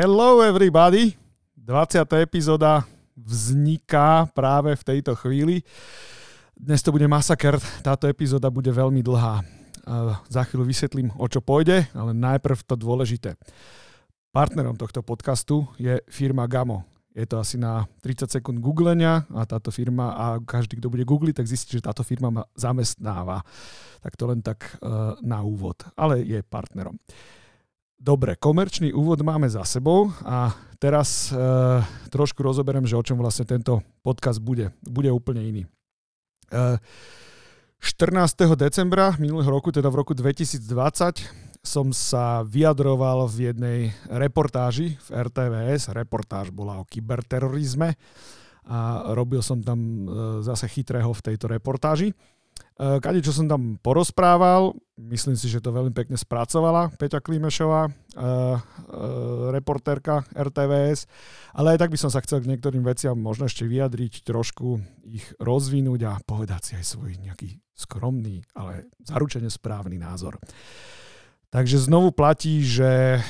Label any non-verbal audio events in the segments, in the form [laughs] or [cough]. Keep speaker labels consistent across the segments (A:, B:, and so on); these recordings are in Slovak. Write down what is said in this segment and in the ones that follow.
A: Hello everybody! 20. epizóda vzniká práve v tejto chvíli. Dnes to bude masaker, táto epizóda bude veľmi dlhá. Za chvíľu vysvetlím, o čo pôjde, ale najprv to dôležité. Partnerom tohto podcastu je firma Gamo. Je to asi na 30 sekúnd googlenia a táto firma, a každý, kto bude googliť, tak zistí, že táto firma ma zamestnáva. Tak to len tak uh, na úvod. Ale je partnerom. Dobre, komerčný úvod máme za sebou a teraz e, trošku rozoberiem, že o čom vlastne tento podcast bude. Bude úplne iný. E, 14. decembra minulého roku, teda v roku 2020, som sa vyjadroval v jednej reportáži v RTVS. Reportáž bola o kyberterorizme a robil som tam e, zase chytrého v tejto reportáži. Eh, kade, čo som tam porozprával, myslím si, že to veľmi pekne spracovala Peťa Klímešová, uh, uh, reportérka RTVS, ale aj tak by som sa chcel k niektorým veciam možno ešte vyjadriť, trošku ich rozvinúť a povedať si aj svoj nejaký skromný, ale zaručene správny názor. Takže znovu platí, že e,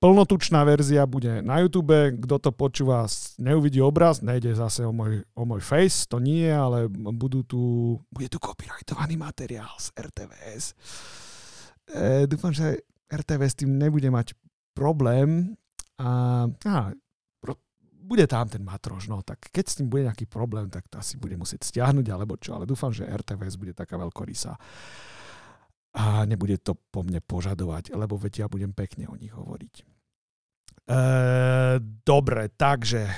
A: plnotučná verzia bude na YouTube. Kto to počúva, neuvidí obraz, nejde zase o môj, o môj face, to nie, ale budú tu, bude tu copyrightovaný materiál z RTVS. E, dúfam, že RTVS tým nebude mať problém. A, a bude tam ten matrož, no tak keď s tým bude nejaký problém, tak to asi bude musieť stiahnuť alebo čo, ale dúfam, že RTVS bude taká veľkorysá a nebude to po mne požadovať, lebo veď ja budem pekne o nich hovoriť. E, dobre, takže e,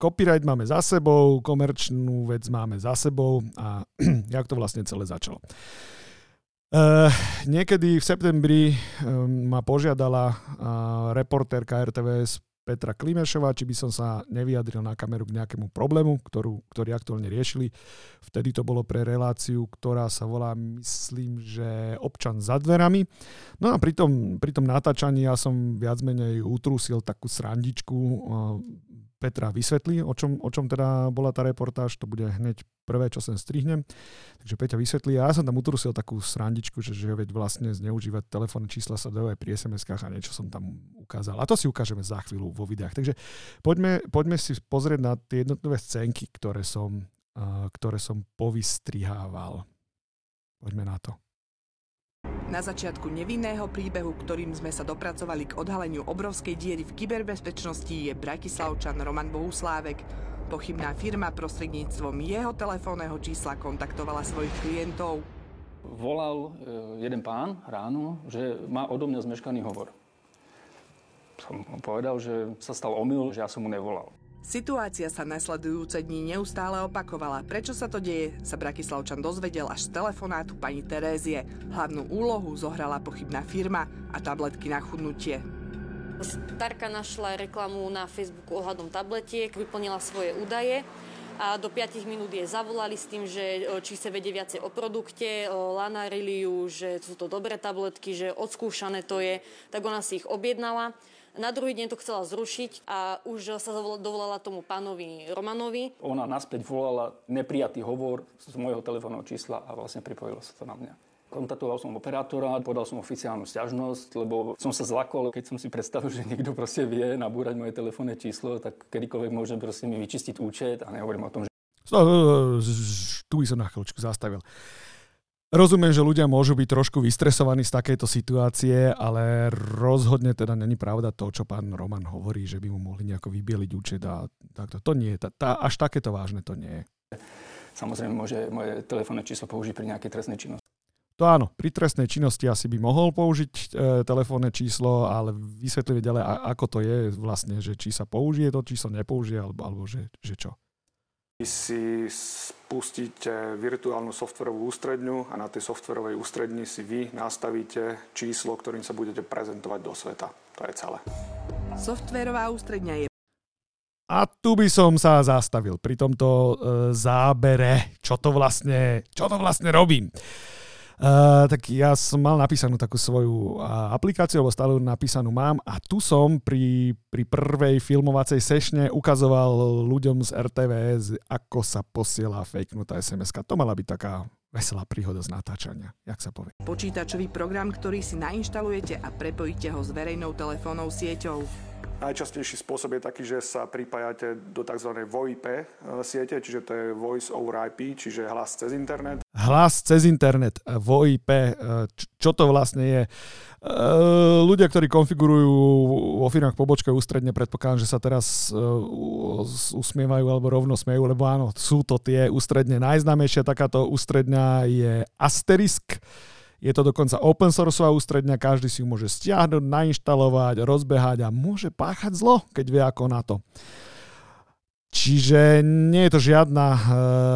A: copyright máme za sebou, komerčnú vec máme za sebou a [clears throat] jak to vlastne celé začalo. Uh, niekedy v septembri um, ma požiadala uh, reportérka RTVS Petra Klimešová, či by som sa nevyjadril na kameru k nejakému problému, ktorú, ktorý aktuálne riešili. Vtedy to bolo pre reláciu, ktorá sa volá, myslím, že občan za dverami. No a pri tom, pri tom natáčaní ja som viac menej utrúsil takú srandičku Petra vysvetlí, o čom, o čom teda bola tá reportáž, to bude hneď prvé, čo sem strihnem. Takže Peťa vysvetlí. A ja som tam utrusil takú srandičku, že, že veď vlastne zneužívať telefónne čísla sa dajú aj pri SMS-kách a niečo som tam ukázal. A to si ukážeme za chvíľu vo videách. Takže poďme, poďme si pozrieť na tie jednotlivé scénky, ktoré som, uh, ktoré som povystrihával. Poďme na to.
B: Na začiatku nevinného príbehu, ktorým sme sa dopracovali k odhaleniu obrovskej diery v kyberbezpečnosti, je Bratislavčan Roman Bohuslávek. Pochybná firma prostredníctvom jeho telefónneho čísla kontaktovala svojich klientov.
C: Volal e, jeden pán ráno, že má odo mňa zmeškaný hovor. Som mu povedal, že sa stal omyl, že ja som mu nevolal.
B: Situácia sa nasledujúce dní neustále opakovala. Prečo sa to deje, sa Bratislavčan dozvedel až z telefonátu pani Terézie. Hlavnú úlohu zohrala pochybná firma a tabletky na chudnutie.
D: Starka našla reklamu na Facebooku ohľadom tabletiek, vyplnila svoje údaje a do 5 minút je zavolali s tým, že či sa vedie viacej o produkte, lanarili ju, že sú to dobré tabletky, že odskúšané to je, tak ona si ich objednala. Na druhý deň to chcela zrušiť a už sa dovolala tomu pánovi Romanovi.
C: Ona naspäť volala neprijatý hovor z môjho telefónneho čísla a vlastne pripojilo sa to na mňa. Kontaktoval som operátora, podal som oficiálnu stiažnosť, lebo som sa zlakol, keď som si predstavil, že niekto proste vie nabúrať moje telefónne číslo, tak kedykoľvek môže proste mi vyčistiť účet a nehovorím o tom, že...
A: Tu by som na chvíľočku zastavil. Rozumiem, že ľudia môžu byť trošku vystresovaní z takejto situácie, ale rozhodne teda není pravda to, čo pán Roman hovorí, že by mu mohli nejako vybieliť účet a takto. To nie je, tá, tá, až takéto vážne to nie je.
C: Samozrejme môže moje telefónne číslo použiť pri nejakej trestnej činnosti.
A: To áno, pri trestnej činnosti asi by mohol použiť e, telefónne číslo, ale vysvetlíme ďalej, a, ako to je vlastne, že či sa použije to číslo, nepoužije, alebo, alebo že, že čo
E: si spustíte virtuálnu softverovú ústredňu a na tej softverovej ústredni si vy nastavíte číslo, ktorým sa budete prezentovať do sveta. To je celé.
B: Softverová ústredňa je
A: a tu by som sa zastavil pri tomto e, zábere, čo to vlastne, čo to vlastne robím. Uh, tak ja som mal napísanú takú svoju uh, aplikáciu, alebo stále napísanú mám a tu som pri, pri prvej filmovacej sešne ukazoval ľuďom z RTVS, ako sa posiela fake nutá sms. To mala byť taká veselá príhoda z natáčania, jak sa povie.
B: Počítačový program, ktorý si nainštalujete a prepojíte ho s verejnou telefónnou sieťou.
E: Najčastejší spôsob je taký, že sa pripájate do tzv. VoIP e, siete, čiže to je Voice over IP, čiže hlas cez internet.
A: Hlas cez internet, e, VoIP, e, čo to vlastne je? Ľudia, ktorí konfigurujú vo firmách pobočkové ústredne, predpokladám, že sa teraz usmievajú alebo rovno smejú, lebo áno, sú to tie ústredne. Najznámejšia takáto ústredňa je Asterisk je to dokonca open sourceová ústredňa, každý si ju môže stiahnuť, nainštalovať, rozbehať a môže páchať zlo, keď vie ako na to. Čiže nie je to žiadna e,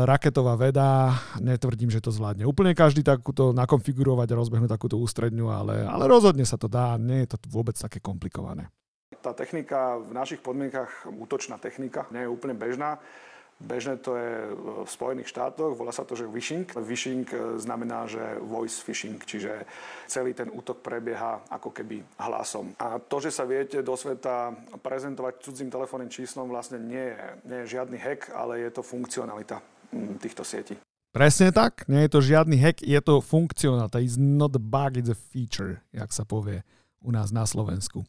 A: raketová veda, netvrdím, že to zvládne úplne každý takúto nakonfigurovať a rozbehnúť takúto ústredňu, ale, ale rozhodne sa to dá, nie je to vôbec také komplikované.
E: Tá technika v našich podmienkach, útočná technika, nie je úplne bežná. Bežné to je v Spojených štátoch, volá sa to, že phishing. Phishing e, znamená, že voice phishing, čiže celý ten útok prebieha ako keby hlasom. A to, že sa viete do sveta prezentovať cudzím telefónnym číslom, vlastne nie je, nie je žiadny hack, ale je to funkcionalita mm, týchto sietí.
A: Presne tak, nie je to žiadny hack, je to funkcionalita. It's not a bug, it's a feature, jak sa povie u nás na Slovensku.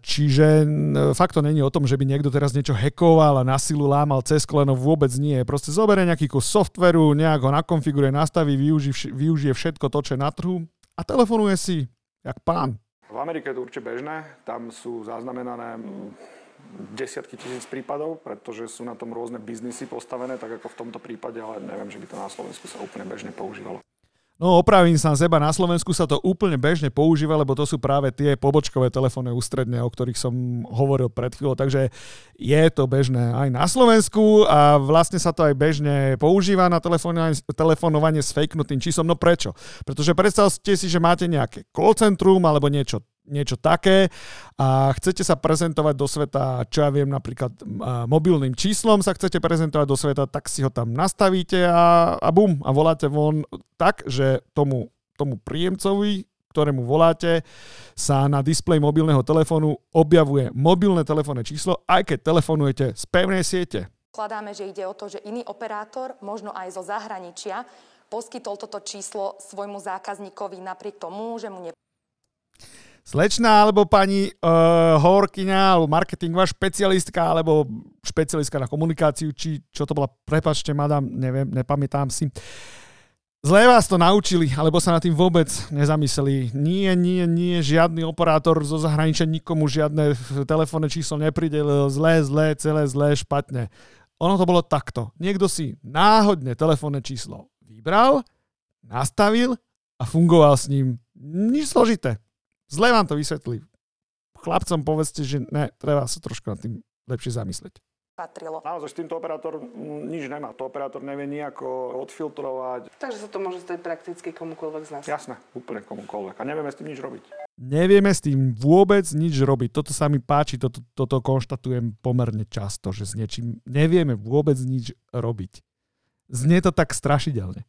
A: Čiže fakt to není o tom, že by niekto teraz niečo hekoval a na silu lámal cez koleno, vôbec nie. Proste zoberie nejaký kus softveru, nejak ho nakonfiguruje, nastaví, využije, využije všetko to, čo je na trhu a telefonuje si, jak pán.
E: V Amerike je to určite bežné, tam sú zaznamenané desiatky tisíc prípadov, pretože sú na tom rôzne biznisy postavené, tak ako v tomto prípade, ale neviem, že by to na Slovensku sa úplne bežne používalo.
A: No opravím sa seba, na Slovensku sa to úplne bežne používa, lebo to sú práve tie pobočkové telefónne ústredne, o ktorých som hovoril pred chvíľou, takže je to bežné aj na Slovensku a vlastne sa to aj bežne používa na telefonovanie s fejknutým číslom. No prečo? Pretože predstavte si, že máte nejaké call centrum alebo niečo niečo také a chcete sa prezentovať do sveta, čo ja viem, napríklad mobilným číslom sa chcete prezentovať do sveta, tak si ho tam nastavíte a, a bum, a voláte von tak, že tomu, tomu príjemcovi, ktorému voláte, sa na displeji mobilného telefónu objavuje mobilné telefónne číslo, aj keď telefonujete z pevnej siete.
F: Kladáme, že ide o to, že iný operátor, možno aj zo zahraničia, poskytol toto číslo svojmu zákazníkovi napriek tomu, že mu ne
A: slečná alebo pani uh, hovorkyňa alebo marketingová špecialistka alebo špecialistka na komunikáciu, či čo to bola, prepačte, madam, neviem, nepamätám si. Zle vás to naučili, alebo sa na tým vôbec nezamysleli. Nie, nie, nie, žiadny operátor zo zahraničia nikomu žiadne telefónne číslo nepridelil. Zlé, zlé, celé zlé, špatne. Ono to bolo takto. Niekto si náhodne telefónne číslo vybral, nastavil a fungoval s ním. Nič zložité. Zle vám to vysvetlí. Chlapcom povedzte, že ne, treba sa trošku nad tým lepšie zamyslieť.
F: Patrilo.
E: Naozaj s týmto operátor nič nemá. To operátor nevie nejako odfiltrovať.
B: Takže sa to môže stať prakticky komukoľvek z nás.
E: Jasné, úplne komukoľvek. A nevieme s tým nič robiť.
A: Nevieme s tým vôbec nič robiť. Toto sa mi páči, toto, toto konštatujem pomerne často, že s niečím nevieme vôbec nič robiť. Znie to tak strašidelne.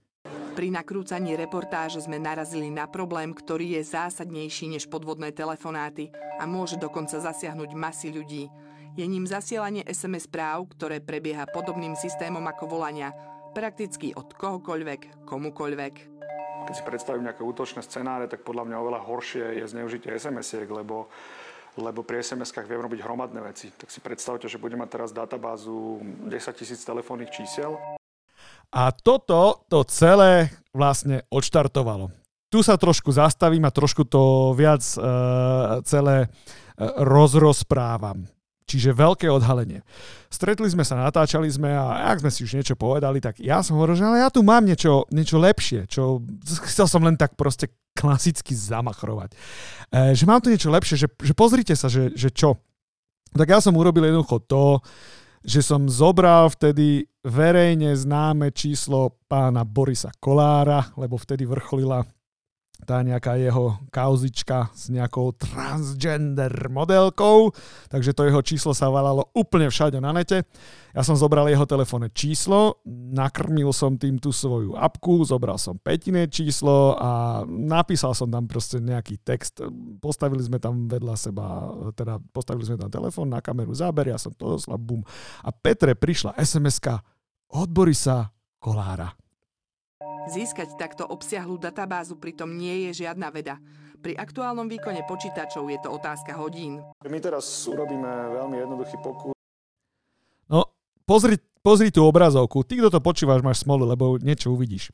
B: Pri nakrúcaní reportáže sme narazili na problém, ktorý je zásadnejší než podvodné telefonáty a môže dokonca zasiahnuť masy ľudí. Je ním zasielanie SMS správ, ktoré prebieha podobným systémom ako volania, prakticky od kohokoľvek, komukoľvek.
E: Keď si predstavím nejaké útočné scenáre, tak podľa mňa oveľa horšie je zneužitie SMS-iek, lebo lebo pri SMS-kách viem robiť hromadné veci. Tak si predstavte, že budem mať teraz databázu 10 tisíc telefónnych čísel
A: a toto to celé vlastne odštartovalo. Tu sa trošku zastavím a trošku to viac uh, celé uh, rozrozprávam. Čiže veľké odhalenie. Stretli sme sa, natáčali sme a ak sme si už niečo povedali, tak ja som hovoril, že ale ja tu mám niečo, niečo lepšie, čo chcel som len tak proste klasicky zamachrovať. E, že mám tu niečo lepšie, že, že pozrite sa, že, že čo. Tak ja som urobil jednoducho to, že som zobral vtedy verejne známe číslo pána Borisa Kolára, lebo vtedy vrcholila tá nejaká jeho kauzička s nejakou transgender modelkou, takže to jeho číslo sa valalo úplne všade na nete. Ja som zobral jeho telefónne číslo, nakrmil som tým tú svoju apku, zobral som petiné číslo a napísal som tam proste nejaký text. Postavili sme tam vedľa seba, teda postavili sme tam telefón na kameru záber, ja som to doslal, bum. A Petre prišla sms od Borisa Kolára.
B: Získať takto obsiahlú databázu pritom nie je žiadna veda. Pri aktuálnom výkone počítačov je to otázka hodín.
E: My teraz urobíme veľmi jednoduchý pokus.
A: No, pozri, pozri tú obrazovku. Ty, kto to počúvaš, máš smolu, lebo niečo uvidíš.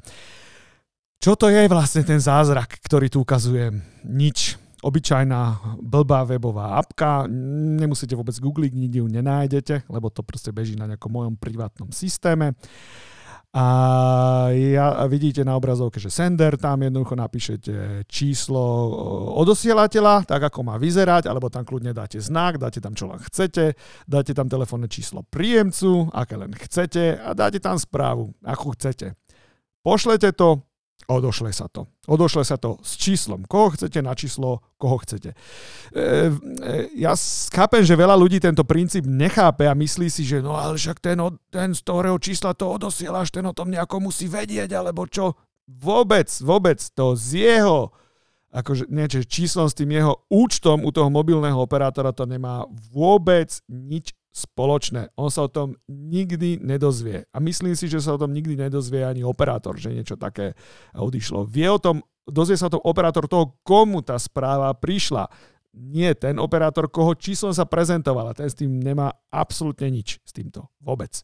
A: Čo to je vlastne ten zázrak, ktorý tu ukazujem? Nič. Obyčajná blbá webová apka, nemusíte vôbec googliť, nikde ju nenájdete, lebo to proste beží na nejakom mojom privátnom systéme. A ja, vidíte na obrazovke, že sender, tam jednoducho napíšete číslo odosielateľa, tak ako má vyzerať, alebo tam kľudne dáte znak, dáte tam čo len chcete, dáte tam telefónne číslo príjemcu, aké len chcete a dáte tam správu, akú chcete. Pošlete to, Odošle sa to. Odošle sa to s číslom, koho chcete na číslo, koho chcete. E, e, ja chápem, že veľa ľudí tento princíp nechápe a myslí si, že no ale však ten, ten z ktorého čísla to odosielaš, ten o tom nejako musí vedieť, alebo čo. Vôbec, vôbec to z jeho akože, nie, číslom s tým jeho účtom u toho mobilného operátora to nemá vôbec nič spoločné. On sa o tom nikdy nedozvie. A myslím si, že sa o tom nikdy nedozvie ani operátor, že niečo také odišlo. Vie o tom, dozvie sa o tom operátor toho, komu tá správa prišla. Nie ten operátor, koho číslom sa prezentovala. Ten s tým nemá absolútne nič s týmto. Vôbec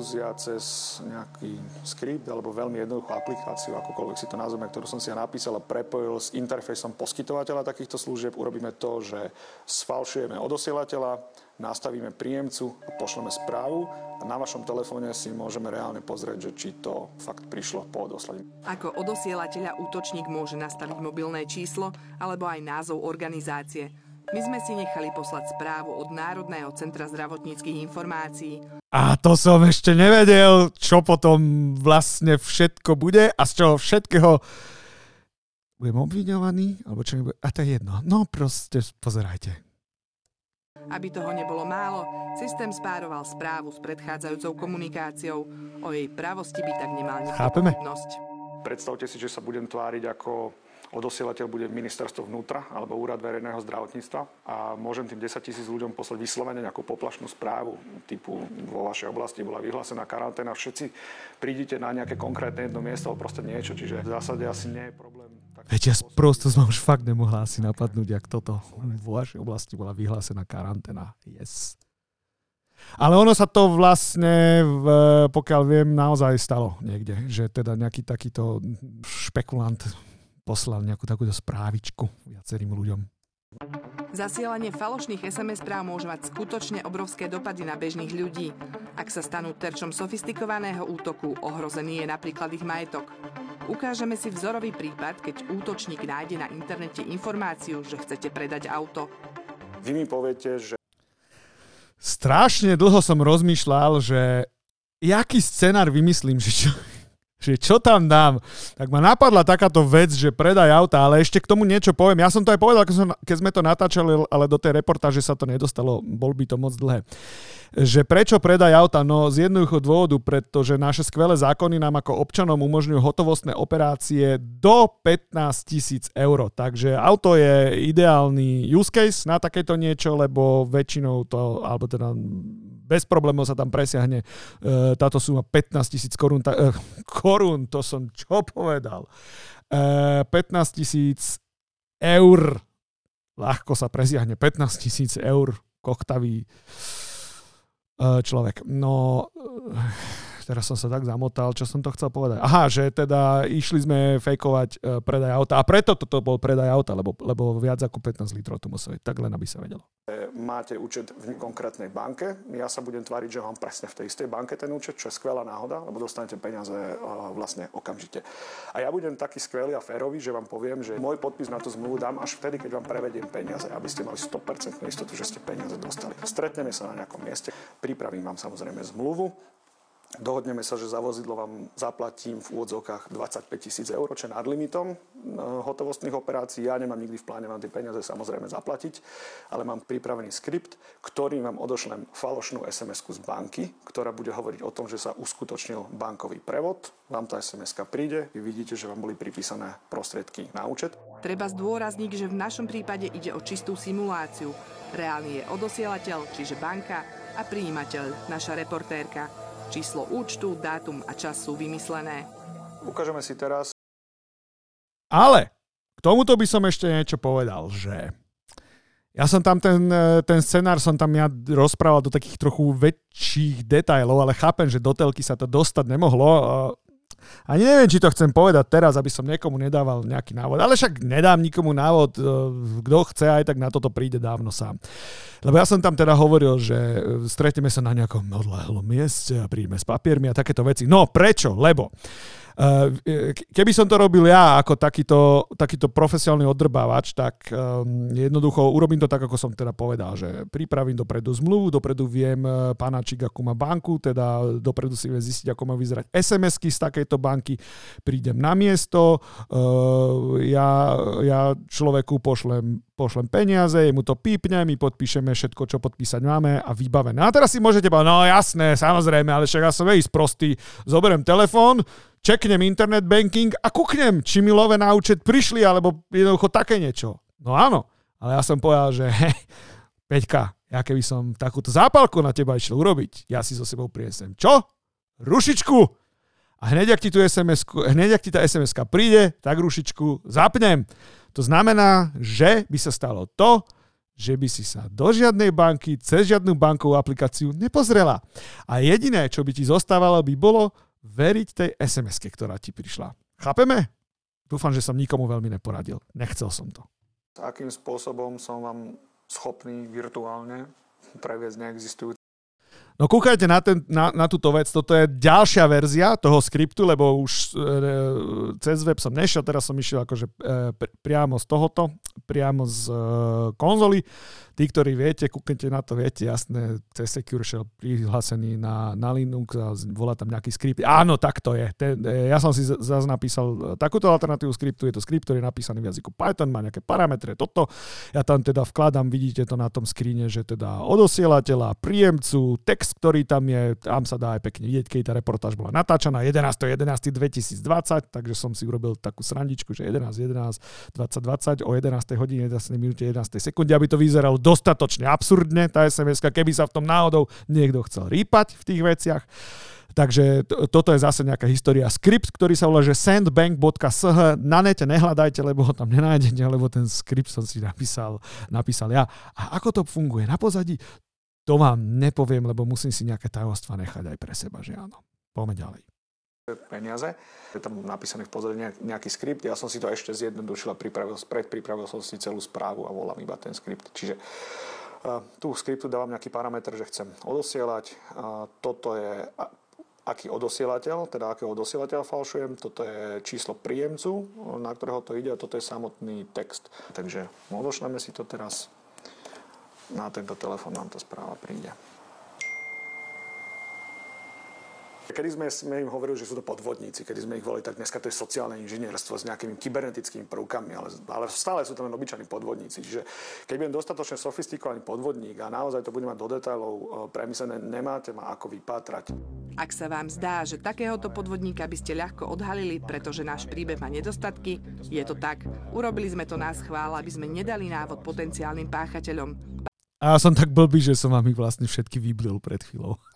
E: ja cez nejaký skript alebo veľmi jednoduchú aplikáciu, akokoľvek si to nazveme, ktorú som si ja napísal a prepojil s interfejsom poskytovateľa takýchto služieb, urobíme to, že sfalšujeme odosielateľa, nastavíme príjemcu a pošleme správu a na vašom telefóne si môžeme reálne pozrieť, že či to fakt prišlo po odoslaní.
B: Ako odosielateľa útočník môže nastaviť mobilné číslo alebo aj názov organizácie. My sme si nechali poslať správu od Národného centra zdravotníckých informácií.
A: A to som ešte nevedel, čo potom vlastne všetko bude a z čoho všetkého budem obviňovaný, alebo čo nebude. A to je jedno. No proste pozerajte.
B: Aby toho nebolo málo, systém spároval správu s predchádzajúcou komunikáciou. O jej pravosti by tak nemal nikto
A: Chápeme.
E: Predstavte si, že sa budem tváriť ako Odosielateľ bude ministerstvo vnútra alebo úrad verejného zdravotníctva a môžem tým 10 tisíc ľuďom poslať vyslovene nejakú poplašnú správu typu vo vašej oblasti bola vyhlásená karanténa, všetci prídite na nejaké konkrétne jedno miesto proste niečo, čiže v zásade asi nie je problém.
A: Veď ja prosto som už fakt nemohla asi napadnúť, ak toto vo vašej oblasti bola vyhlásená karanténa. Yes. Ale ono sa to vlastne, v, pokiaľ viem, naozaj stalo niekde, že teda nejaký takýto špekulant poslal nejakú takúto správičku viacerým ľuďom.
B: Zasielanie falošných SMS správ môže mať skutočne obrovské dopady na bežných ľudí. Ak sa stanú terčom sofistikovaného útoku, ohrozený je napríklad ich majetok. Ukážeme si vzorový prípad, keď útočník nájde na internete informáciu, že chcete predať auto.
E: Vy mi poviete, že...
A: Strašne dlho som rozmýšľal, že jaký scenár vymyslím, že čo, že čo tam dám, tak ma napadla takáto vec, že predaj auta, ale ešte k tomu niečo poviem. Ja som to aj povedal, keď, sme to natáčali, ale do tej reportáže sa to nedostalo, bol by to moc dlhé. Že prečo predaj auta? No z jednoduchého dôvodu, pretože naše skvelé zákony nám ako občanom umožňujú hotovostné operácie do 15 tisíc eur. Takže auto je ideálny use case na takéto niečo, lebo väčšinou to, alebo teda bez problémov sa tam presiahne e, táto suma 15 tisíc korún. Ta, e, korún, to som čo povedal. E, 15 tisíc eur. Ľahko sa presiahne 15 tisíc eur kochtavý e, človek. No, teraz som sa tak zamotal, čo som to chcel povedať. Aha, že teda išli sme fejkovať uh, predaj auta a preto toto bol predaj auta, lebo, lebo viac ako 15 litrov tu museli, tak len aby sa vedelo.
E: Máte účet v konkrétnej banke, ja sa budem tváriť, že mám presne v tej istej banke ten účet, čo je skvelá náhoda, lebo dostanete peniaze uh, vlastne okamžite. A ja budem taký skvelý a férový, že vám poviem, že môj podpis na tú zmluvu dám až vtedy, keď vám prevediem peniaze, aby ste mali 100% istotu, že ste peniaze dostali. Stretneme sa na nejakom mieste, pripravím vám samozrejme zmluvu, Dohodneme sa, že za vozidlo vám zaplatím v úvodzovkách 25 tisíc eur, čo je nad limitom e, hotovostných operácií. Ja nemám nikdy v pláne vám tie peniaze samozrejme zaplatiť, ale mám pripravený skript, ktorým vám odošlem falošnú sms z banky, ktorá bude hovoriť o tom, že sa uskutočnil bankový prevod. Vám tá sms príde, vy vidíte, že vám boli pripísané prostriedky na účet.
B: Treba zdôrazniť, že v našom prípade ide o čistú simuláciu. Reálny je odosielateľ, čiže banka, a prijímateľ, naša reportérka. Číslo účtu, dátum a čas sú vymyslené.
E: Ukážeme si teraz.
A: Ale k tomuto by som ešte niečo povedal, že ja som tam ten, ten scenár som tam ja rozprával do takých trochu väčších detajlov, ale chápem, že do telky sa to dostať nemohlo. A neviem, či to chcem povedať teraz, aby som niekomu nedával nejaký návod. Ale však nedám nikomu návod. E, kto chce, aj tak na toto príde dávno sám. Lebo ja som tam teda hovoril, že e, stretneme sa na nejakom odlehlom mieste a prídeme s papiermi a takéto veci. No prečo? Lebo keby som to robil ja ako takýto, takýto profesionálny odrbávač, tak um, jednoducho urobím to tak, ako som teda povedal, že pripravím dopredu zmluvu, dopredu viem eh, pánačik, ako má banku, teda dopredu si viem zistiť, ako má vyzerať SMS-ky z takejto banky, prídem na miesto, uh, ja, ja človeku pošlem pošlem peniaze, mu to pípne, my podpíšeme všetko, čo podpísať máme a vybavené. A teraz si môžete povedať, no jasné, samozrejme, ale však ja som ísť prostý, zoberiem telefón, čeknem internet banking a kuknem, či mi love na účet prišli, alebo jednoducho také niečo. No áno, ale ja som povedal, že [laughs] hej, Peťka, ja keby som takúto zápalku na teba išiel urobiť, ja si so sebou priesem. Čo? Rušičku! A hneď, ak ti, tu SMS, hneď, ak ti tá sms príde, tak rušičku zapnem. To znamená, že by sa stalo to, že by si sa do žiadnej banky, cez žiadnu bankovú aplikáciu nepozrela. A jediné, čo by ti zostávalo, by bolo veriť tej sms ktorá ti prišla. Chápeme? Dúfam, že som nikomu veľmi neporadil. Nechcel som to.
E: Akým spôsobom som vám schopný virtuálne previesť neexistujúce
A: No kúkajte na, ten, na, na túto vec, toto je ďalšia verzia toho skriptu, lebo už e, cez web som nešiel, teraz som išiel akože e, priamo z tohoto, priamo z e, konzoly. Tí, ktorí viete, kúknete na to, viete, jasné, C-Secure šiel prihlásený na, na Linux a volá tam nejaký skript. Áno, tak to je. Ten, e, ja som si zase napísal takúto alternatívu skriptu, je to skript, ktorý je napísaný v jazyku Python, má nejaké parametre, toto. Ja tam teda vkladám, vidíte to na tom skríne, že teda odosielateľa, príjemcu, text, ktorý tam je, tam sa dá aj pekne vidieť, keď tá reportáž bola natáčaná 11.11.2020, takže som si urobil takú srandičku, že 11.11.2020 o 11. hodine 11. minúte 11. sekunde, aby to vyzeralo dostatočne absurdne, tá sms keby sa v tom náhodou niekto chcel rýpať v tých veciach. Takže to, toto je zase nejaká história. Skript, ktorý sa volá, že sandbank.sh, na nete nehľadajte, lebo ho tam nenájdete, lebo ten skript som si napísal, napísal ja. A ako to funguje na pozadí, to vám nepoviem, lebo musím si nejaké tajomstva nechať aj pre seba, že áno. Poďme ďalej
E: peniaze. Je tam napísaný v pozadí nejaký skript. Ja som si to ešte zjednodušil a pripravil, predpripravil som si celú správu a volám iba ten skript. Čiže uh, tu skriptu dávam nejaký parameter, že chcem odosielať. Toto je aký odosielateľ, teda akého odosielateľa falšujem. Toto je číslo príjemcu, na ktorého to ide a toto je samotný text. Takže odošleme si to teraz. Na tento telefón nám tá správa príde. Kedy sme, sme im hovorili, že sú to podvodníci, kedy sme ich volili, tak dneska to je sociálne inžinierstvo s nejakými kybernetickými prvkami, ale, ale stále sú to len obyčajní podvodníci. Čiže keď budem dostatočne sofistikovaný podvodník a naozaj to budem mať do detailov e, premyslené, nemáte ma ako vypátrať.
B: Ak sa vám zdá, že takéhoto podvodníka by ste ľahko odhalili, pretože náš príbeh má nedostatky, je to tak. Urobili sme to nás chvál, aby sme nedali návod potenciálnym páchateľom.
A: A ja som tak blbý, že som vám ich vlastne všetky vyblil pred chvíľou. [laughs]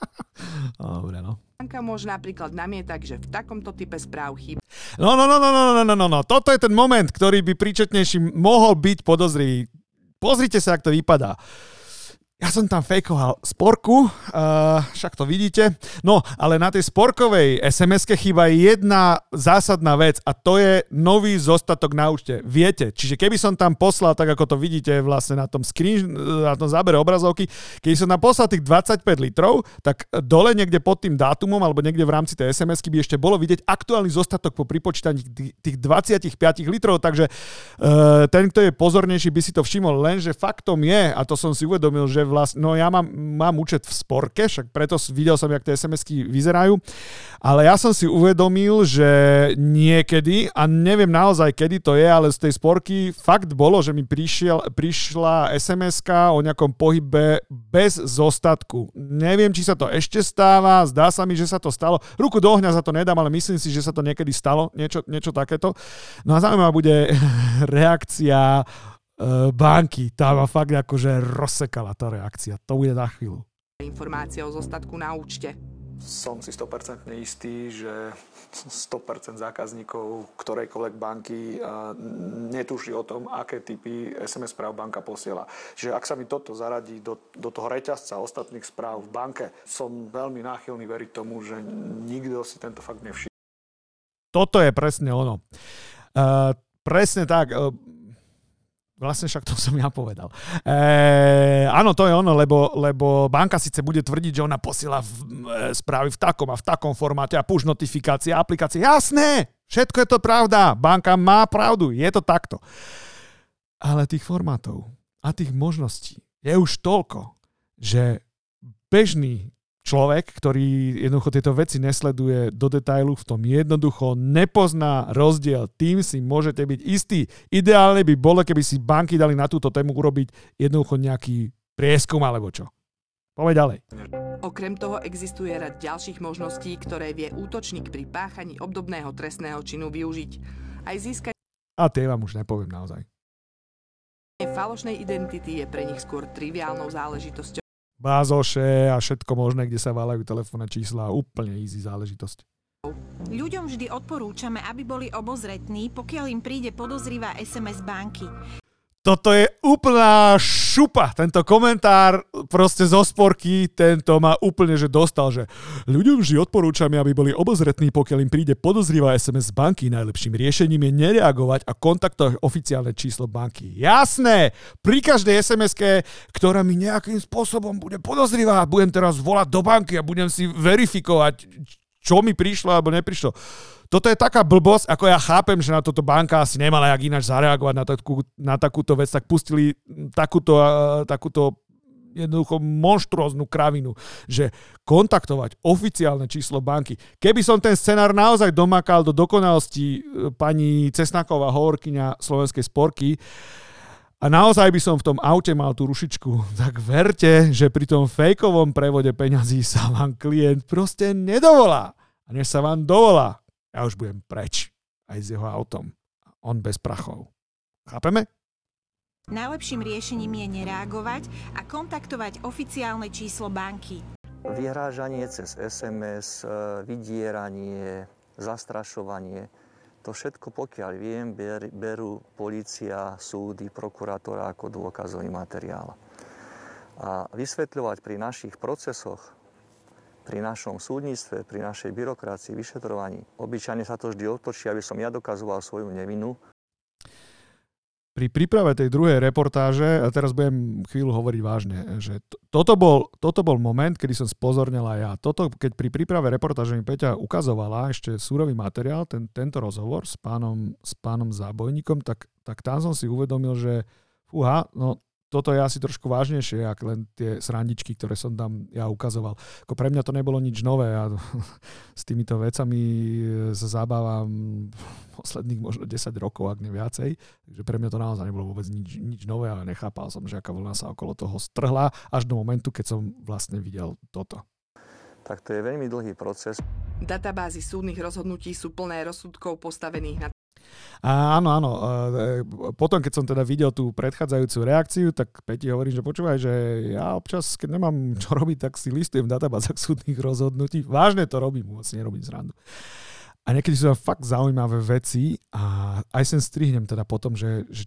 A: No, dobre, no.
B: Banka môže napríklad namietať, že v takomto type správ chýba.
A: No, no, no, no, no, no, no, no. no. Toto je ten moment, ktorý by príčetnejší mohol byť podozrivý. Pozrite sa, ak to vypadá. Ja som tam fejkoval sporku, uh, však to vidíte. No, ale na tej sporkovej SMS-ke chýba jedna zásadná vec a to je nový zostatok na účte. Viete, čiže keby som tam poslal, tak ako to vidíte vlastne na tom screen, na tom zábere obrazovky, keby som tam poslal tých 25 litrov, tak dole niekde pod tým dátumom alebo niekde v rámci tej SMS-ky by ešte bolo vidieť aktuálny zostatok po pripočítaní tých 25 litrov, takže uh, ten, kto je pozornejší, by si to všimol, lenže faktom je, a to som si uvedomil, že vlastne, no ja mám, mám účet v Sporke, však preto videl som, jak tie SMS-ky vyzerajú, ale ja som si uvedomil, že niekedy, a neviem naozaj, kedy to je, ale z tej Sporky fakt bolo, že mi prišiel, prišla sms o nejakom pohybe bez zostatku. Neviem, či sa to ešte stáva, zdá sa mi, že sa to stalo. Ruku do ohňa za to nedám, ale myslím si, že sa to niekedy stalo, niečo, niečo takéto. No a zaujímavá bude [laughs] reakcia banky. Tá ma fakt akože rozsekala tá reakcia. To bude na chvíľu.
B: Informácia o zostatku na účte.
E: som si 100% istý, že 100% zákazníkov ktorejkoľvek banky netuší o tom, aké typy SMS správ banka posiela. Čiže ak sa mi toto zaradí do, do toho reťazca ostatných správ v banke, som veľmi náchylný veriť tomu, že nikto si tento fakt nevšimne.
A: Toto je presne ono. Uh, presne tak. Uh, Vlastne však to [laughs] som ja povedal. E, áno, to je ono, lebo, lebo banka síce bude tvrdiť, že ona posiela v, e, správy v takom a v takom formáte a push notifikácie, aplikácie. Jasné, všetko je to pravda. Banka má pravdu, je to takto. Ale tých formátov a tých možností je už toľko, že bežný človek, ktorý jednoducho tieto veci nesleduje do detailu, v tom jednoducho nepozná rozdiel. Tým si môžete byť istí. Ideálne by bolo, keby si banky dali na túto tému urobiť jednoducho nejaký prieskum alebo čo. Poďme ďalej.
B: Okrem toho existuje rad ďalších možností, ktoré vie útočník pri páchaní obdobného trestného činu využiť. Aj získať
A: a tie vám už nepoviem naozaj.
B: Falošnej identity je pre nich skôr triviálnou záležitosťou
A: bázoše a všetko možné, kde sa váľajú telefónne čísla. Úplne easy záležitosť.
G: Ľuďom vždy odporúčame, aby boli obozretní, pokiaľ im príde podozrivá SMS banky.
A: Toto je úplná šupa. Tento komentár proste zo sporky, tento ma úplne že dostal, že ľuďom vždy odporúčame, aby boli obozretní, pokiaľ im príde podozrivá SMS banky. Najlepším riešením je nereagovať a kontaktovať oficiálne číslo banky. Jasné! Pri každej sms ktorá mi nejakým spôsobom bude podozrivá, budem teraz volať do banky a budem si verifikovať, čo mi prišlo alebo neprišlo toto je taká blbosť, ako ja chápem, že na toto banka asi nemala jak ináč zareagovať na, takú, na takúto vec, tak pustili takúto, takúto jednoducho monštruóznu kravinu, že kontaktovať oficiálne číslo banky. Keby som ten scenár naozaj domakal do dokonalosti e, pani Cesnaková, hovorkyňa slovenskej sporky, a naozaj by som v tom aute mal tú rušičku, [laughs] tak verte, že pri tom fejkovom prevode peňazí sa vám klient proste nedovolá. A než sa vám dovolá, ja už budem preč aj s jeho autom. On bez prachov. Chápeme?
G: Najlepším riešením je nereagovať a kontaktovať oficiálne číslo banky.
H: Vyhrážanie cez SMS, e, vydieranie, zastrašovanie, to všetko, pokiaľ viem, ber, berú policia, súdy, prokurátora ako dôkazový materiál. A vysvetľovať pri našich procesoch pri našom súdnictve, pri našej byrokracii, vyšetrovaní. Obyčajne sa to vždy otočí, aby som ja dokazoval svoju nevinu.
A: Pri príprave tej druhej reportáže, a teraz budem chvíľu hovoriť vážne, že to, toto, bol, toto bol moment, kedy som spozornil aj ja. Toto, keď pri príprave reportáže mi Peťa ukazovala ešte súrový materiál, ten, tento rozhovor s pánom, s pánom Zábojníkom, tak, tak tam som si uvedomil, že fúha, no toto je asi trošku vážnejšie, ako len tie srandičky, ktoré som tam ja ukazoval. Ako pre mňa to nebolo nič nové a [laughs] s týmito vecami sa zabávam posledných možno 10 rokov, ak ne viacej. Takže pre mňa to naozaj nebolo vôbec nič, nič nové, ale nechápal som, že aká vlna sa okolo toho strhla až do momentu, keď som vlastne videl toto.
H: Tak to je veľmi dlhý proces.
B: Databázy súdnych rozhodnutí sú plné rozsudkov postavených na
A: a áno, áno. Potom, keď som teda videl tú predchádzajúcu reakciu, tak Peti hovorí, že počúvaj, že ja občas, keď nemám [laughs] čo robiť, tak si listujem v databázach súdnych rozhodnutí. Vážne to robím, vôbec nerobím zrandu. A niekedy sú fakt zaujímavé veci a aj sem strihnem teda potom, že, že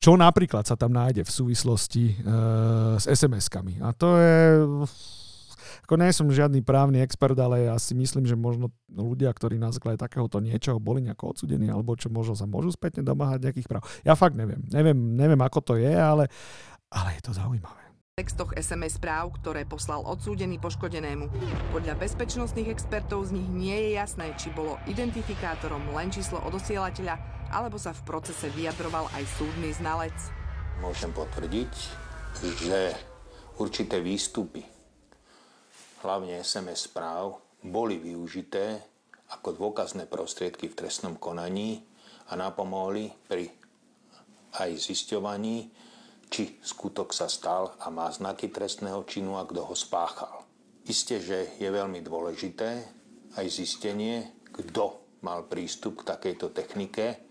A: čo napríklad sa tam nájde v súvislosti uh, s SMS-kami. A to je ako nie som žiadny právny expert, ale ja si myslím, že možno ľudia, ktorí na základe takéhoto niečoho boli nejako odsudení, alebo čo možno sa môžu spätne domáhať nejakých práv. Ja fakt neviem. Neviem, neviem ako to je, ale, ale je to zaujímavé
B: textoch SMS správ, ktoré poslal odsúdený poškodenému. Podľa bezpečnostných expertov z nich nie je jasné, či bolo identifikátorom len číslo odosielateľa, alebo sa v procese vyjadroval aj súdny znalec.
I: Môžem potvrdiť, že určité výstupy hlavne SMS správ, boli využité ako dôkazné prostriedky v trestnom konaní a napomohli pri aj zisťovaní, či skutok sa stal a má znaky trestného činu a kto ho spáchal. Isté, že je veľmi dôležité aj zistenie, kto mal prístup k takejto technike,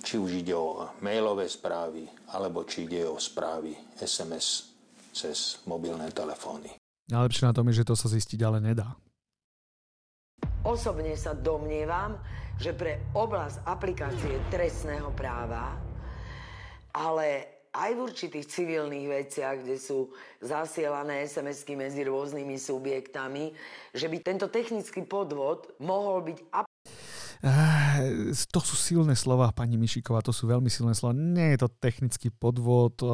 I: či už ide o mailové správy, alebo či ide o správy SMS cez mobilné telefóny.
A: Najlepšie na tom je, že to sa zistiť ale nedá.
J: Osobne sa domnievam, že pre oblasť aplikácie trestného práva, ale aj v určitých civilných veciach, kde sú zasielané SMS-ky medzi rôznymi subjektami, že by tento technický podvod mohol byť
A: to sú silné slova, pani Mišiková, to sú veľmi silné slova. Nie je to technický podvod,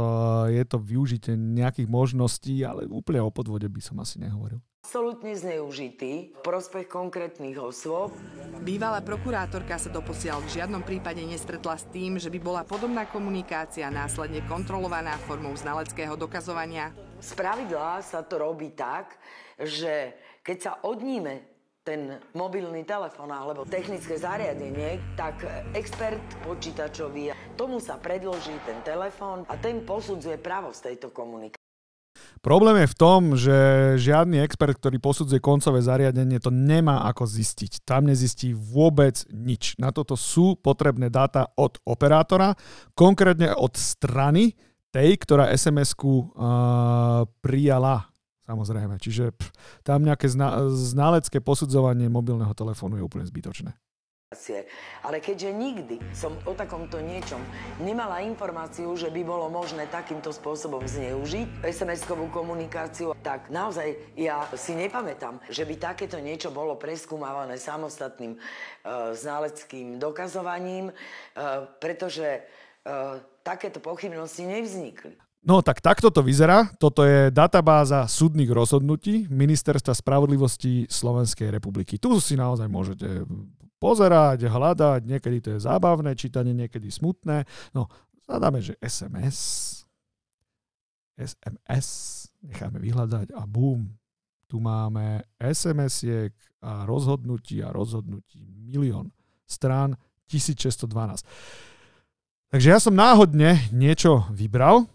A: je to využitie nejakých možností, ale úplne o podvode by som asi nehovoril
J: absolútne zneužitý v prospech konkrétnych osôb.
B: Bývalá prokurátorka sa doposiaľ v žiadnom prípade nestretla s tým, že by bola podobná komunikácia následne kontrolovaná formou znaleckého dokazovania.
J: Z pravidla sa to robí tak, že keď sa odníme ten mobilný telefón alebo technické zariadenie, tak expert počítačový tomu sa predloží ten telefón a ten posudzuje z tejto komunikácie.
A: Problém je v tom, že žiadny expert, ktorý posudzuje koncové zariadenie, to nemá ako zistiť. Tam nezistí vôbec nič. Na toto sú potrebné dáta od operátora, konkrétne od strany tej, ktorá SMS-ku uh, prijala. Samozrejme. Čiže pff, tam nejaké zna- znalecké posudzovanie mobilného telefónu je úplne zbytočné.
J: Ale keďže nikdy som o takomto niečom nemala informáciu, že by bolo možné takýmto spôsobom zneužiť SMS-kovú komunikáciu, tak naozaj ja si nepamätám, že by takéto niečo bolo preskúmavané samostatným uh, znaleckým dokazovaním, uh, pretože uh, takéto pochybnosti nevznikli.
A: No tak takto to vyzerá. Toto je databáza súdnych rozhodnutí Ministerstva spravodlivosti Slovenskej republiky. Tu si naozaj môžete pozerať, hľadať, niekedy to je zábavné čítanie, niekedy smutné. No, zadáme, že SMS, SMS, necháme vyhľadať a bum, tu máme SMS-iek a rozhodnutí a rozhodnutí milión strán 1612. Takže ja som náhodne niečo vybral,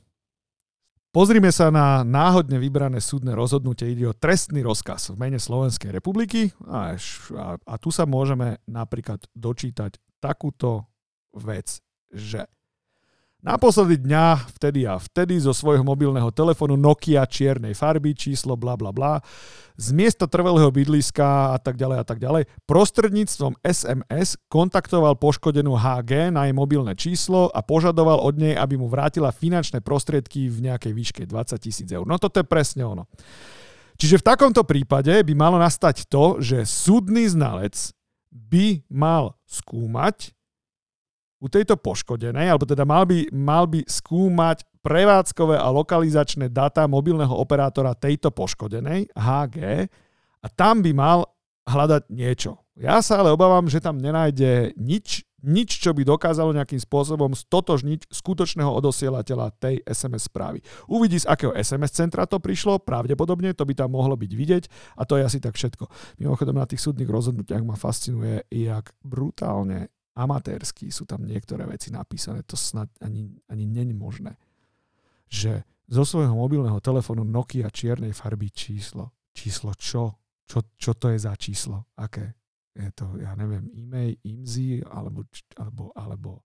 A: Pozrime sa na náhodne vybrané súdne rozhodnutie. Ide o trestný rozkaz v mene Slovenskej republiky a, a, a tu sa môžeme napríklad dočítať takúto vec, že Naposledy dňa, vtedy a vtedy, zo svojho mobilného telefónu Nokia čiernej farby, číslo bla bla bla, z miesta trvalého bydliska a tak ďalej a tak ďalej, prostredníctvom SMS kontaktoval poškodenú HG na jej mobilné číslo a požadoval od nej, aby mu vrátila finančné prostriedky v nejakej výške 20 tisíc eur. No toto je presne ono. Čiže v takomto prípade by malo nastať to, že súdny znalec by mal skúmať, u tejto poškodenej, alebo teda mal by, mal by skúmať prevádzkové a lokalizačné data mobilného operátora tejto poškodenej, HG, a tam by mal hľadať niečo. Ja sa ale obávam, že tam nenájde nič, nič, čo by dokázalo nejakým spôsobom stotožniť skutočného odosielateľa tej SMS správy. Uvidí, z akého SMS centra to prišlo, pravdepodobne to by tam mohlo byť vidieť a to je asi tak všetko. Mimochodom na tých súdnych rozhodnutiach ma fascinuje, jak brutálne amatérsky sú tam niektoré veci napísané, to snad ani, ani není možné. Že zo svojho mobilného telefónu Nokia čiernej farby číslo. Číslo čo? Čo, čo to je za číslo? Aké? Je to, ja neviem, e-mail, IMSI, alebo, alebo, alebo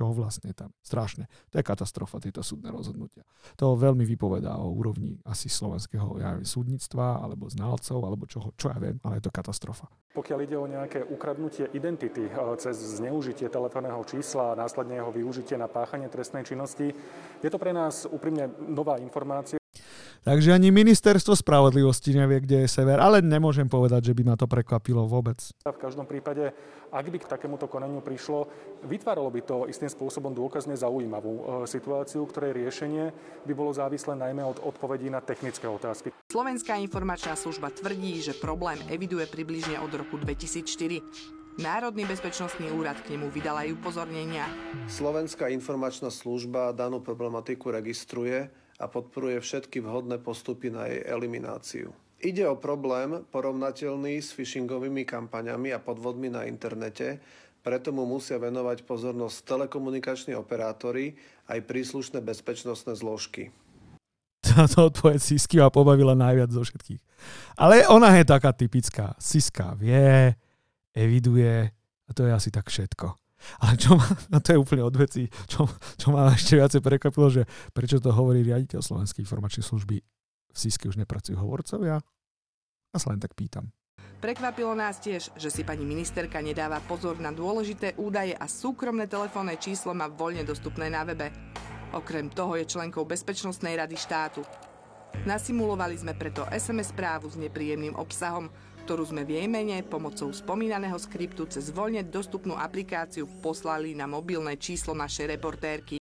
A: čo vlastne tam. Strašne. To je katastrofa, tieto súdne rozhodnutia. To veľmi vypovedá o úrovni asi slovenského ja neviem, súdnictva, alebo znalcov, alebo čoho, čo ja viem, ale je to katastrofa.
K: Pokiaľ ide o nejaké ukradnutie identity eh, cez zneužitie telefónneho čísla a následne jeho využitie na páchanie trestnej činnosti, je to pre nás úprimne nová informácia.
A: Takže ani ministerstvo spravodlivosti nevie, kde je sever, ale nemôžem povedať, že by ma to prekvapilo vôbec.
K: V každom prípade, ak by k takémuto konaniu prišlo, vytváralo by to istým spôsobom dôkazne zaujímavú e, situáciu, ktorej riešenie by bolo závislé najmä od odpovedí na technické otázky.
B: Slovenská informačná služba tvrdí, že problém eviduje približne od roku 2004. Národný bezpečnostný úrad k nemu vydal aj upozornenia.
L: Slovenská informačná služba danú problematiku registruje a podporuje všetky vhodné postupy na jej elimináciu. Ide o problém porovnateľný s phishingovými kampaňami a podvodmi na internete, preto mu musia venovať pozornosť telekomunikační operátori aj príslušné bezpečnostné zložky. [laughs]
A: Táto odpoveď Sisky ma pobavila najviac zo všetkých. Ale ona je taká typická. Siska vie, eviduje a to je asi tak všetko. Ale čo ma, a to je úplne odveci, čo, čo ma ešte viacej prekvapilo, že prečo to hovorí riaditeľ Slovenskej informačnej služby v SISKE už nepracujú hovorcovia? A sa len tak pýtam.
B: Prekvapilo nás tiež, že si pani ministerka nedáva pozor na dôležité údaje a súkromné telefónne číslo má voľne dostupné na webe. Okrem toho je členkou Bezpečnostnej rady štátu. Nasimulovali sme preto SMS správu s nepríjemným obsahom, ktorú sme v jej pomocou spomínaného skriptu cez voľne dostupnú aplikáciu poslali na mobilné číslo našej reportérky.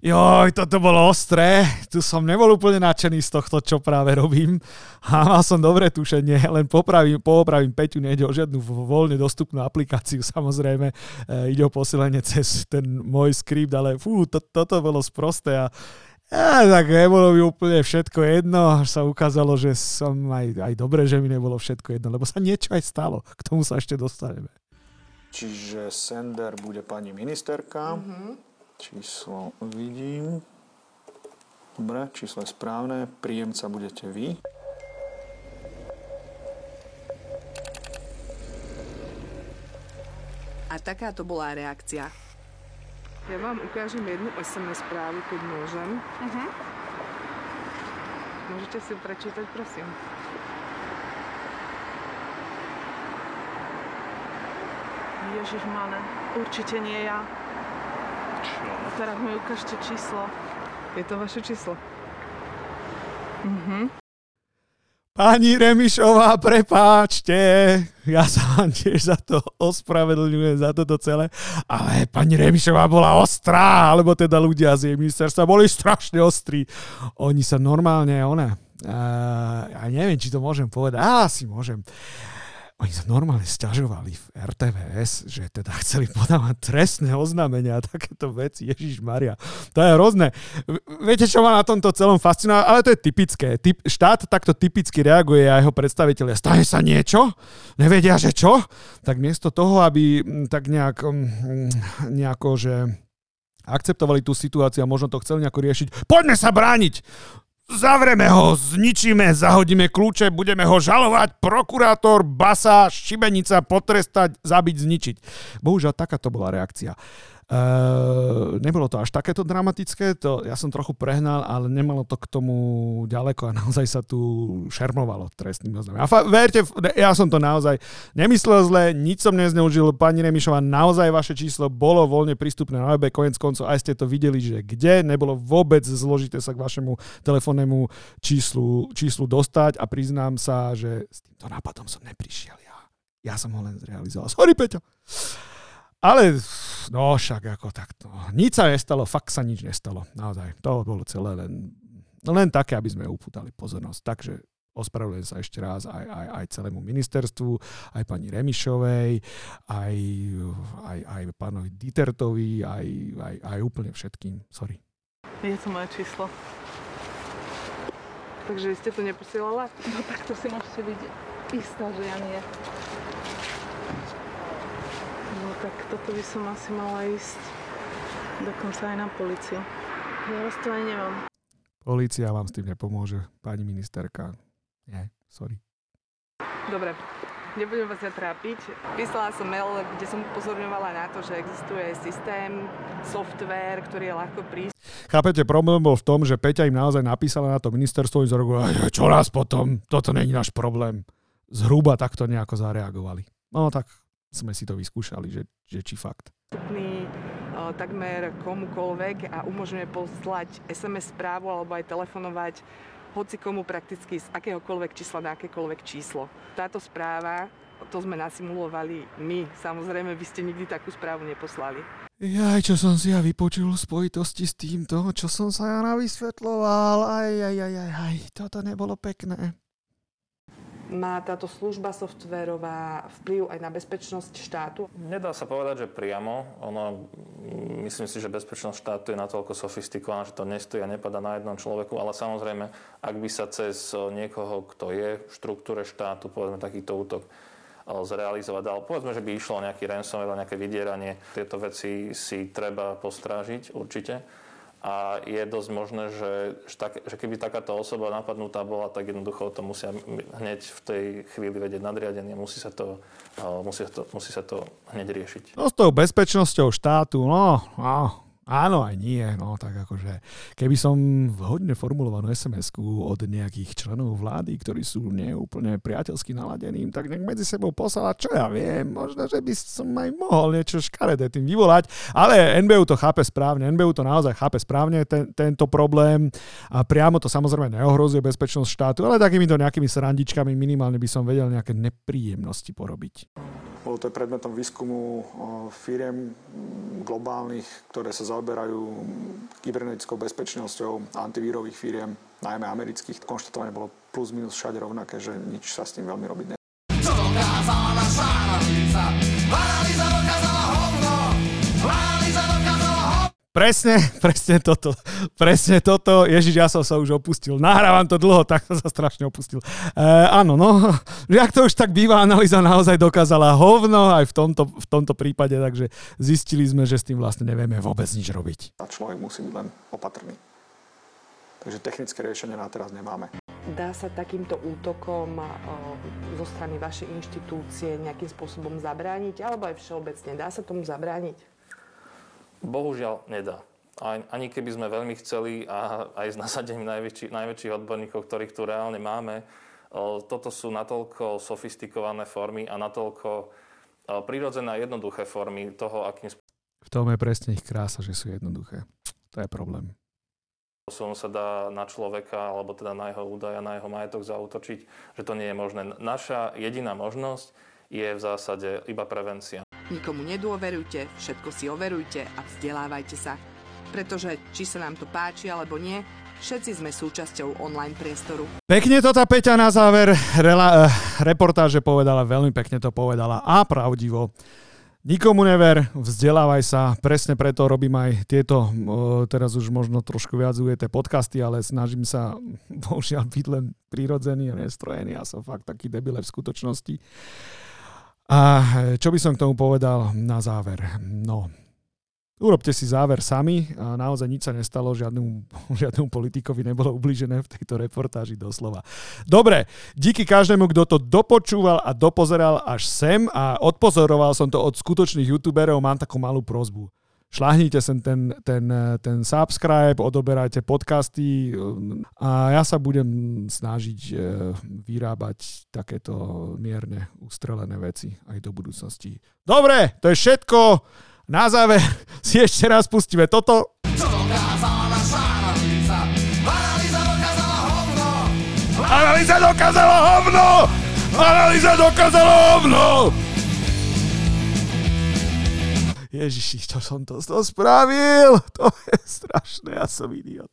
A: Joj, toto bolo ostré. Tu som nebol úplne nadšený z tohto, čo práve robím. A mal som dobré tušenie, len popravím, poopravím Peťu, nejde o žiadnu voľne dostupnú aplikáciu, samozrejme. E, ide o posielanie cez ten môj skript, ale fú, to, toto bolo sprosté a ja, tak nebolo mi úplne všetko jedno, sa ukázalo, že som aj, aj dobre, že mi nebolo všetko jedno, lebo sa niečo aj stalo. K tomu sa ešte dostaneme.
E: Čiže sender bude pani ministerka. Mm-hmm. Číslo vidím. Dobre, číslo je správne. Príjemca budete vy.
B: A takáto bola reakcia. Ja vám ukážem jednu SMS správu, keď môžem. Uh-huh. Môžete si ju prečítať, prosím.
M: Ježiš, mane, určite nie ja. A teraz mi ukážte číslo.
B: Je to vaše číslo?
M: Mhm.
A: Pani Remišová, prepáčte, ja sa vám tiež za to ospravedlňujem, za toto celé, ale pani Remišová bola ostrá, alebo teda ľudia z jej ministerstva boli strašne ostrí. Oni sa normálne, ona, uh, ja neviem, či to môžem povedať, asi môžem. Uh, oni sa normálne stiažovali v RTVS, že teda chceli podávať trestné oznámenia a takéto veci. Ježiš Maria, to je hrozné. Viete, čo ma na tomto celom fascinuje? Ale to je typické. Typ, štát takto typicky reaguje a jeho predstaviteľia. Stane sa niečo? Nevedia, že čo? Tak miesto toho, aby mm, tak nejak, mm, nejako, že akceptovali tú situáciu a možno to chceli nejako riešiť. Poďme sa brániť! Zavreme ho, zničíme, zahodíme kľúče, budeme ho žalovať, prokurátor, basa, šibenica, potrestať, zabiť, zničiť. Bohužiaľ, takáto bola reakcia. Uh, nebolo to až takéto dramatické, to ja som trochu prehnal, ale nemalo to k tomu ďaleko a [laughs] naozaj sa tu šermovalo trestným oznámením. A fa- verte, ja som to naozaj nemyslel zle, nič som nezneužil, pani Remišová, naozaj vaše číslo bolo voľne prístupné na webe, konec koncov aj ste to videli, že kde, nebolo vôbec zložité sa k vašemu telefónnemu číslu, číslu dostať a priznám sa, že s týmto nápadom som neprišiel ja. Ja som ho len zrealizoval. Sorry, Peťo. Ale no však ako takto. Nič sa nestalo, fakt sa nič nestalo. Naozaj. To bolo celé len, len také, aby sme upútali pozornosť. Takže ospravedlňujem sa ešte raz aj, aj, aj celému ministerstvu, aj pani Remišovej, aj, aj, aj pánovi Dietertovi, aj, aj, aj úplne všetkým. Sorry.
M: Je to moje číslo.
B: Takže ste to neposielala?
M: No tak to si môžete vidieť. Istá, že ja nie. No toto by som asi mala ísť dokonca aj na policiu. Ja vás to aj nemám.
A: Polícia vám s tým nepomôže, pani ministerka. Nie, sorry.
B: Dobre, nebudem vás ja trápiť. Písala som mail, kde som upozorňovala na to, že existuje systém, software, ktorý je ľahko prísť.
A: Chápete, problém bol v tom, že Peťa im naozaj napísala na to ministerstvo i zrogu, čo nás potom, toto není náš problém. Zhruba takto nejako zareagovali. No tak sme si to vyskúšali, že, že či fakt.
B: takmer komukoľvek a umožňuje poslať SMS správu alebo aj telefonovať hoci komu prakticky z akéhokoľvek čísla na akékoľvek číslo. Táto správa, to sme nasimulovali my. Samozrejme, vy ste nikdy takú správu neposlali.
A: Jaj, čo som si ja vypočul v spojitosti s týmto, čo som sa ja navysvetloval, aj, aj, aj, aj, aj, toto nebolo pekné.
B: Má táto služba softverová vplyv aj na bezpečnosť štátu?
N: Nedá sa povedať, že priamo. Ono, myslím si, že bezpečnosť štátu je natoľko sofistikovaná, že to nestojí a nepada na jednom človeku, ale samozrejme, ak by sa cez niekoho, kto je v štruktúre štátu, povedzme takýto útok, zrealizovať. Ale povedzme, že by išlo nejaký ransomware, nejaké vydieranie. Tieto veci si treba postrážiť určite a je dosť možné, že, že keby takáto osoba napadnutá bola, tak jednoducho to musia hneď v tej chvíli vedieť nadriadenie, musí sa to, musí to, musí sa to hneď riešiť.
A: No s tou bezpečnosťou štátu, no, no Áno, aj nie. No tak akože, keby som hodne formulovanú sms od nejakých členov vlády, ktorí sú neúplne priateľsky naladení, tak nech medzi sebou poslala, čo ja viem, možno, že by som aj mohol niečo škaredé tým vyvolať, ale NBU to chápe správne, NBU to naozaj chápe správne, ten, tento problém a priamo to samozrejme neohrozuje bezpečnosť štátu, ale takýmito nejakými srandičkami minimálne by som vedel nejaké nepríjemnosti porobiť.
E: Bolo to predmetom výskumu firiem globálnych, ktoré sa zaoberajú kybernetickou bezpečnosťou antivírových firiem, najmä amerických. Konštatovanie bolo plus minus všade rovnaké, že nič sa s tým veľmi robiť nedá.
A: Presne, presne toto. Presne toto. Ježiš, ja som sa už opustil. Nahrávam to dlho, tak som sa strašne opustil. E, áno, no, jak to už tak býva, analýza naozaj dokázala hovno aj v tomto, v tomto prípade, takže zistili sme, že s tým vlastne nevieme vôbec nič robiť.
E: A človek musí byť len opatrný. Takže technické riešenie na teraz nemáme.
B: Dá sa takýmto útokom o, zo strany vašej inštitúcie nejakým spôsobom zabrániť, alebo aj všeobecne? Dá sa tomu zabrániť?
N: Bohužiaľ nedá. Ani keby sme veľmi chceli a aj s nasadením najväčší, najväčších odborníkov, ktorých tu reálne máme, toto sú natoľko sofistikované formy a natoľko prirodzené a jednoduché formy toho, akým
A: V tom je presne ich krása, že sú jednoduché. To je problém.
N: Som sa dá na človeka, alebo teda na jeho údaj a na jeho majetok zautočiť, že to nie je možné. Naša jediná možnosť je v zásade iba prevencia.
B: Nikomu nedôverujte, všetko si overujte a vzdelávajte sa. Pretože, či sa nám to páči alebo nie, všetci sme súčasťou online priestoru.
A: Pekne to tá Peťa na záver rela, eh, reportáže povedala, veľmi pekne to povedala a pravdivo. Nikomu never, vzdelávaj sa, presne preto robím aj tieto, teraz už možno trošku viac ujete podcasty, ale snažím sa [laughs] bohužiaľ byť len prirodzený a nestrojený. Ja som fakt taký debile v skutočnosti. A čo by som k tomu povedal na záver? No, Urobte si záver sami naozaj nič sa nestalo, žiadnu, [laughs] žiadnu politikovi nebolo ubližené v tejto reportáži doslova. Dobre, díky každému, kto to dopočúval a dopozeral až sem a odpozoroval som to od skutočných youtuberov, mám takú malú prozbu šláhnite sem ten, ten, ten subscribe, odoberajte podcasty a ja sa budem snažiť e, vyrábať takéto mierne ustrelené veci aj do budúcnosti. Dobre, to je všetko. Na záver [laughs] si ešte raz pustíme toto. Analýza dokázala hovno! Analýza dokázala hovno! Ježiši, čo som to, to spravil? [laughs] To je strašné, ja som idiot.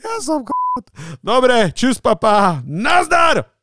A: Ja som k***. Dobre, čus papa, nazdar!